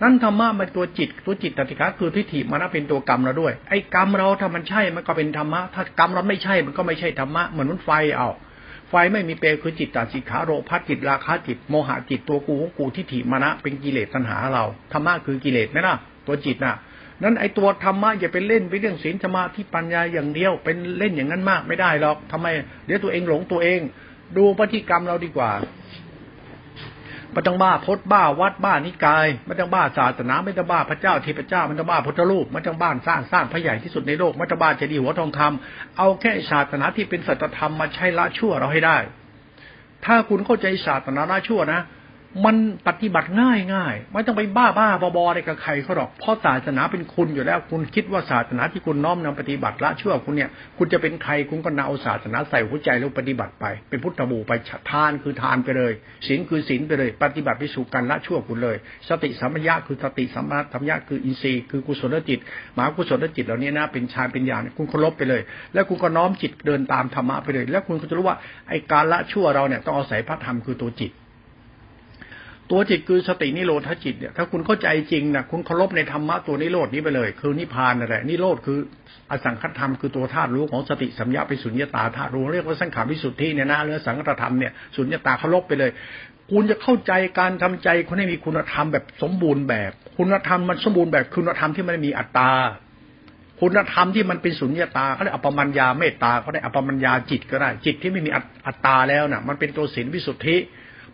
นั่นธรรมะมันตัวจิตตัวจิตตติกาคือทิฏฐิมันเป็นตัวกรรมเราด้วย ไอ้กรรมเราถ้ามันใช่มันก็เป็นธรรมะถ้ากรรมเราไม่ใช่มันก็ไม่ใช่ธรรมะเหมือนมันไฟเอาไฟไม่มีเปลคือจิตตสิขาโรพัจิตราคะจิตโมหะจิตตัวกูของกูทิฏฐิมานะเป็นกิเลสตัณหาเราธรรมะคือกิเลสไหมล่ะตัวจิตน่ะนั้นไอ้ตัวธรรมะอย่าไปเล่นไปเรื่องศีลสมาธิปัญญาอย่างเดียวเป็นเล่นอย่างนั้นมากไม่ได้หรอกทำไมเดี๋ยวตัวเองหลงตัวเอง ดูพฤติกรรมเราดีกว่าไม่ต้องบ้าพดบ้าวัดบ้านิกายไม่ต้องบ้าศาสนาไม่ต้องบ้าพระเจ้าเทพเจ้าไม่ต้องบ้าพุทธรูปไม่ต้องบ้านสร้างสร้างพระใหญ่ที่สุดในโลกไม่ต้องบ้าเจดีย์หัวทองคำเอาแค่ศาสนาที่เป็นสัจธรรมมาใช้ละชั่วเราให้ได้ ถ้าคุณเข้าใจศาสนาละชั่วนะ มันปฏิบัติง่ายง่ายไม่ต้องไปบ้าบ้าบอบอะไรกับใครเขาหรอกเพราะศาสนาเป็นคุณอยู่แล้ว คุณคิดว่าศาสนาที่คุณน้อมนำปฏิบัติละชั่วคุณเนี่ย คุณจะเป็นใครคุณก็นเอาศาสนาใส่หัวใจแล้วปฏิบัติไป เป็นพุทธบูไปทานคือทานไปเลยศีลคือศีลไปเลย ปฏิบัติไปสู่การละชั่วคุณเลย สติสัมปญญะคือสติสัมปชัญญะคืออินทรีย์คือกุศลจิตมหากุศลจิตเหล่านี้นะเป็นฌาเป็นญาณคุณเคารพไปเลย แล้วคุณก็น้อมจิตเดินตามธรรมะไปเลย แล้วคุณก็จะรู้ว่าไอ้การละชั่วเราเนี่ยต้องอาศัยพระธรรมคือตัวจิต ตัวจิตคือสตินิโรธจิตเนี่ยถ้าคุณเข้าใจจริงนะคุณเคารพในธรรมะตัวนิโรธนี้ไปเลย คือนิพพานนั่นแหละนิโรธคืออสังคตธรรมคือตัวธาตุรู้ของสติสัมยาไปสุญญตาธาตุรู้เรียกว่าสังขารวิสุทธิเนี่ยนะเรื่องสังคตธรรมเนี่ยสุญญตาเคารพไปเลย คุณจะเข้าใจการทำใจคุณให้มีคุณธรรมแบบสมบูรณ์แบบ คุณธรรมมันสมบูรณ์แบบคุณธรรมที่ไม่มีอัตตาคุณธรรมที่มันเป็นสุญญตาเขาเรียกอปมัญญาเมตตาเขาได้อปมัญญาจิตก็ได้จิตที่ไม่มีอัตตาแล้วน่ะ มันเป็นตัวศีลวิสุทธิ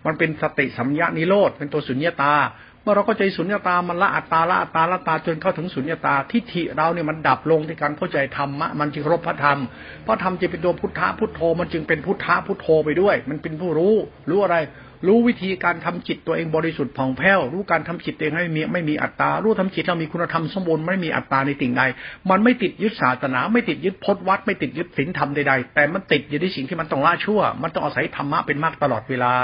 มันเป็นสติสัมยานิโรธเป็นตัวสุญญตา เมื่อเราก็ใจสุญญตามันละอัตตาละอัตตาละตาจนเข้าถึงสุญญตาทิฏฐิเราเนี่ยมันดับลงในการเข้าใจธรรมะมันจึงรบพระธรรมพระธรรมจะเป็นตัวพุทธะพุทโธมันจึงเป็นพุทธะพุทโธไปด้วย มันเป็นผู้รู้รู้อะไร รู้วิธีการทำจิตตัวเองบริสุทธิ์ผ่องแผ้ว รู้การทำจิตตัวเองให้มีไม่มีอัตตา รู้ทำจิตเรามีคุณธรรมสมบูรณ์ไม่มีอัตตาในสิ่งใด มันไม่ติดยึดศาสนา ไม่ติดยึดพจนวัด ไม่ติดยึดศีลธรรมใดๆ แต่มันติดอยู่ในสิ่งที่มันต้องละชั่ว มันต้องอาศัยธรรมะเป็นมากตลอดเวลา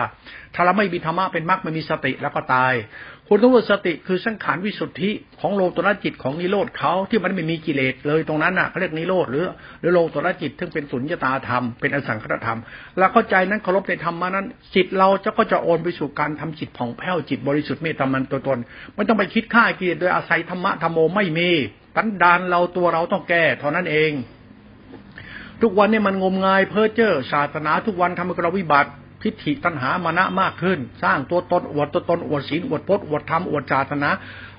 ถ้าเราไม่มีธรรมะเป็นมากไม่มีสติแล้วก็ตาย คุณต้องว่าสติคือสังขารวิสุทธิของโลตระจิตของนิโรธเขาที่มันไม่มีกิเลสเลยตรงนั้นน่ะเขาเรียกนิโรธหรือ หรือโลตระจิตซึ่งเป็นสุญญตาธรรมเป็นอสังขตธรรมแล้วเข้าใจนั้นเคารพในธรรมนั้นจิตเราจะก็จะโอนไปสู่การทำจิตผ่องแผ้วจิตบริสุทธิ์เมตตามันตัวตนไม่ต้องไปคิดฆ่ากิเลสโดยอาศัยธรรมะธรรมโมไม่มีตันดานเราตัวเราต้องแก้เท่านั้นเอง ทุกวันนี้มันงมงายเพ้อเจ้อศาสนาทุกวันทำให้เราวิบัติ ทิฏฐิตัณหามานะมากขึ้น สร้างตัวตนอวดตัวตนอวดศีลอวดพจน์อวดธรรมอวดจารนะ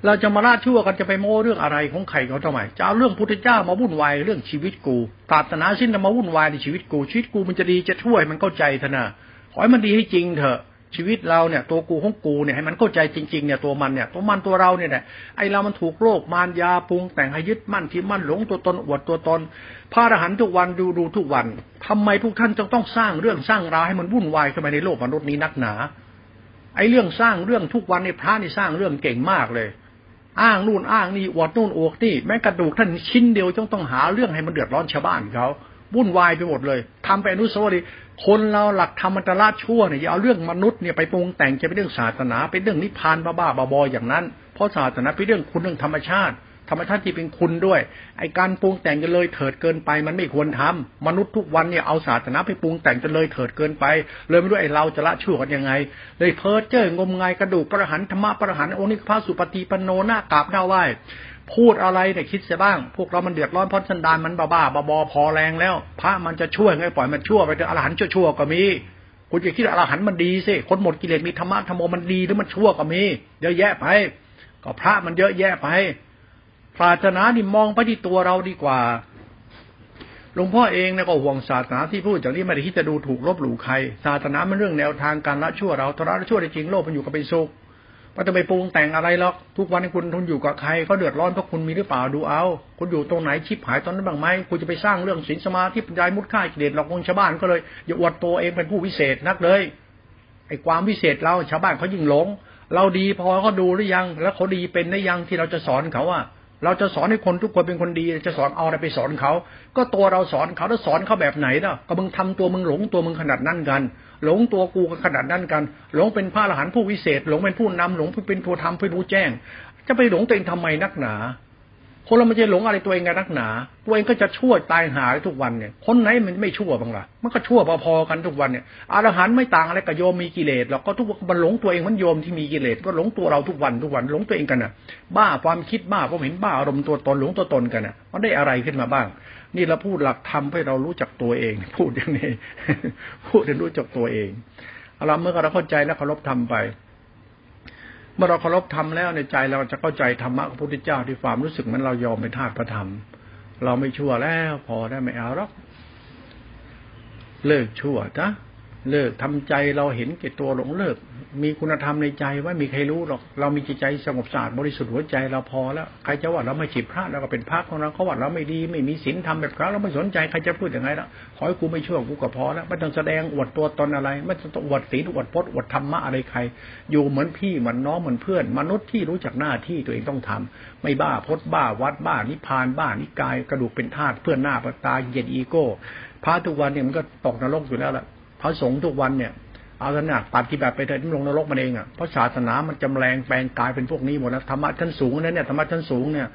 เราจะมาลาชั่วกันจะไปโม้เรื่องอะไรของใครเขาทำไมจะเอาเรื่องพุทธเจ้ามาวุ่นวายเรื่องชีวิตกูศาสนาสิ้นมาวุ่นวายในชีวิตกูชีวิตกูมันจะดีจะช่วยมันเข้าใจเถอะนะขอให้มันดีให้จริงเถอะ ชีวิตเราเนี่ย ตัวกูของกูเนี่ยให้มันเข้าใจจริงๆเนี่ยตัวมันเนี่ยตัวมันตัวเราเนี่ยแหละไอเรามันถูกโลกมารยาปรุงแต่งให้ยึดมั่นที่มั่นหลงตัวตนอวดตัวตนพระอรหันต์ทุกวันดูดูทุกวันทำไมพวกท่านจึงต้องสร้างเรื่องสร้างราวให้มันวุ่นวายขึ้นมาในโลกมนุษย์นี้นักหนา ไอเรื่องสร้างเรื่องทุกวันในพระนี่สร้างเรื่องเก่งมากเลยอ้างนู่นอ้างนี่อวดนู่นอวดนี่แม้กระดูกท่านชิ้นเดียวต้องต้องหาเรื่องให้มันเดือดร้อนชาวบ้านเขาวุ่นวายไปหมดเลยทำไปอนุสาวรีย์ คนเราหลักธรรมตราชั่วเนี่ยอย่าเอาเรื่องมนุษย์เนี่ยไปปรุงแต่งจะเป็นเรื่องศาสนาเป็นเรื่องนิพพานบ้าๆบอๆอย่างนั้น เพราะศาสนาเป็นเรื่องคุณเรื่องธรรมชาติ ธรรมชาติที่เป็นคุณด้วยไอการปรุงแต่งกันเลยเถิดเกินไป มันไม่ควรทำมนุษย์ทุกวันเนี่ยเอาศาสนาไปปรุงแต่งกันเลยเถิดเกินไป เลยไม่รู้ไอเราจะละชั่วกันยังไง เลยเพ้อเจ้องมงายกระดูกประหันธรรมะประหันโอนิพระสุปฏิปโนหน้ากราบหน้าไหว พูดอะไรเนี่ยคิดเสียบ้าง พวกเรามันเดือดร้อนเพราะสันดานมันบ้าบ้าบอพอแรงแล้ว พระมันจะช่วยไงปล่อยมันชั่วไปเถอะอรหันต์ชั่วๆก็มีคุณจะคิดอรหันต์มันดีสิคนหมดกิเลสมีธรรมะธรรมโมมันดีหรือมันชั่วก็มีเยอะแยะไป ก็พระมันเยอะแยะไปศาสนานี่มองไปที่ตัวเราดีกว่าหลวงพ่อเองเนี่ยก็ห่วงศาสนาที่พูดจากนี้ไม่ได้คิดจะดูถูกลบหลู่ใครศาสนามันเรื่องแนวทางการละชั่วเราถ้าละชั่วจริงโลกมันอยู่กับเป็นสุข มันจะไปปรุงแต่งอะไรหรอก ทุกวันที่คุณทุนอยู่กับใครเขาเดือดร้อนเพราะคุณมีหรือเปล่าดูเอา คุณอยู่ตรงไหนชิบหายตอนนั้นบ้างไหมคุณจะไปสร้างเรื่องศีลสมาธิปัญญามุดค่ากิเลสหลอกลวงชาวบ้านก็เลยอย่าอวดตัวเองเป็นผู้วิเศษนักเลยไอ้ความวิเศษเราชาวบ้านเขายิ่งหลง เราดีพอเขาดูหรือยัง แล้วเขาดีเป็นได้ยังที่เราจะสอนเขาอะ เราจะสอนให้คนทุกคนเป็นคนดี จะสอนเอาอะไรไปสอนเขา ก็ตัวเราสอนเขาแล้วสอนเขาแบบไหนล่ะ ก็มึงทำตัวมึงหลงตัวมึงขนาดนั้นกัน หลงตัวกูกันขนาดนั้นกัน หลงเป็นพระอรหันต์ผู้วิเศษ หลงเป็นผู้นำหลงเป็นผู้ทำผู้รู้แจ้ง จะไปหลงตัวเองทำไมนักหนา คนเราไม่จะหลงอะไรตัวเองกันนักหนา ตัวเองก็จะชั่วตายหาทุกวันเนี่ย คนไหนมันไม่ชั่วบ้างล่ะ มันก็ชั่วพอๆกันทุกวันเนี่ยอรหันต์ไม่ต่างอะไรกับโยมมีกิเลสหรอกก็ทุกมันหลงตัวเองมันโยมที่มีกิเลสก็หลงตัวเราทุกวันทุกวันหลงตัวเองกันน่ะ บ้าความคิดบ้าความเห็นบ้าอารมณ์ตัวตนหลงตัวตนกันน่ะ มันได้อะไรขึ้นมาบ้าง นี่เราพูดหลักธรรมให้เรารู้จักตัวเอง พูดอย่างนี้ พูดให้รู้จักตัวเองเราเมื่อเราเข้าใจแล้วเคารพธรรมไป เมื่อเราเคารพธรรมแล้วในใจเราจะเข้าใจธรรมะของพระพุทธเจ้าที่ความรู้สึกมันเรายอมเป็นทาสพระธรรม เราไม่ชั่วแล้ว พอได้ไม่เอาหรอกเลิกชั่วจ้ะ เลิกทำใจเราเห็นเก่ตัวหลงเลิก มีคุณธรรมในใจว่ามีใครรู้หรอก เรามีจิตใจสงบสะอาดบริสุทธิ์หัวใจเราพอแล้วใครจะว่าเราไม่ฉีดพระเราก็เป็นพระของเราเขาว่าเราไม่ดี ไม่มีศีลทำแบบเขาเราไม่สนใจใครจะพูดยังไงแล้วขอให้กูไม่ชั่วกูก็พอแล้วไม่ต้องแสดงอวดตัวตนอะไรไม่ต้องอวดศีลอวดพจน์อวดธรรมะอะไรใคร อยู่เหมือนพี่เหมือนน้องเหมือนเพื่อน มนุษย์ที่รู้จักหน้าที่ตัวเองต้องทำไม่บ้าพจน์บ้าวัดบ้านิพานบ้านิกายกระดูกเป็นธาตุเพื่อนหน้าปตาเย็นอีโก้พระทุกวันเนี่ยมันก็ตกนรกอยู่แล้วแหละ พระสงฆ์ทุกวันเนี่ยเอาขนาดปฏิบัติไปเถิดลงนรกมันเองอะเพราะศาสนามันจำแรงแปลงกายเป็นพวกนี้หมดแล้วธรรมะชั้นสูงนั้นเนี่ยธรรมะชั้นสูงเนี่ย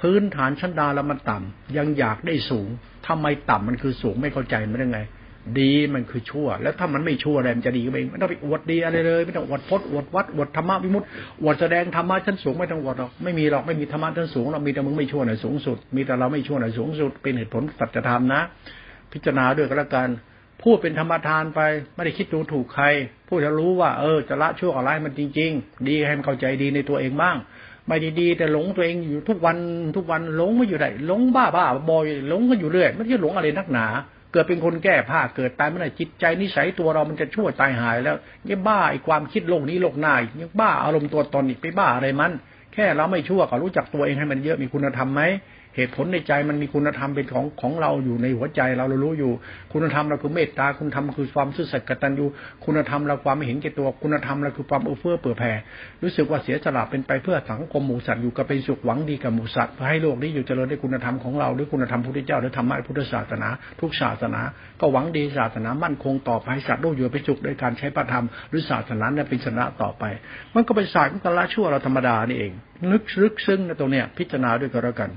พื้นฐานชั้นดาแล้วมันต่ำยังอยากได้สูงทำไมต่ำมันคือสูงไม่เข้าใจมันได้ไง ดีมันคือชั่ว แล้วถ้ามันไม่ชั่วอะไรมันจะดีก็เองไม่ต้องไปอวดดีอะไรเลย ไม่ต้องอวดพจน์อวดวัดอวดธรรมะวิมุตติอวดแสดงธรรมะชั้นสูงไม่ต้องอวดหรอกไม่มีหรอกไม่มีธรรมะชั้นสูงเรามีแต่มึงไม่ชั่วหนสูงสุด มีแต่เราไม่ชั่วหนสูงสุดเป็นเหตุผลสัจธรรมนะ พิจารณาด้วยก็แล้วกัน พูดเป็นธรรมทานไป ไม่ได้คิดดูถูกใครพูดจะรู้ว่า เออ จะละชั่วอะไรมันจริง ๆ ดีให้มันเข้าใจดีในตัวเองบ้างไม่ดีๆแต่หลงตัวเองอยู่ทุกวันทุกวันหลงไม่อยู่ได้หลงบ้าบ้าบอยหลงกันอยู่เรื่อยไม่ใช่หลงอะไรนักหนา เกิดเป็นคนแก้ผ้าเกิดตายไม่ได้จิตใจนิสัยตัวเรามันจะชั่วตายหายแล้วยังบ้าไอ้ความคิดโลกนี้โลกหน้ายังบ้าอารมณ์ตัวตนอีกไปบ้าอะไรมัน แค่เราไม่ชั่วก็รู้จักตัวเองให้มันเยอะมีคุณธรรมไหม เหตุผลในใจมันมีคุณธรรมเป็นของของเราอยู่ในหัวใจเราเรารู้อยู่ คุณธรรมเราคือเมตตาคุณธรรมคือความซื่อสัตย์กตัญญูคุณธรรมเราความไม่เห็นแก่ตัวคุณธรรมเราคือความเอื้อเฟื้อเผื่อแผ่รู้สึกว่าเสียสละเป็นไปเพื่อสังคมหมู่สัตว์อยู่กับเป็นสุขหวังดีกับหมู่สัตว์เพื่อให้โลกนี้อยู่เจริญด้วยคุณธรรมของเราด้วยคุณธรรมพุทธเจ้าด้วยธรรมะพุทธศาสนา ทุกศาสนา ก็หวังดีศาสนามั่นคงต่อไปสัตว์โลกอยู่เป็นสุขด้วยการใช้พระธรรมหรือศาสนาเนี่ยเป็นชนะต่อไป มันก็เป็นศาสตร์ของการละชั่วเราธรรมดานี่เองนึกลึกซึ้งในตรงเนี้ยพิจารณาด้วยก็แล้วกัน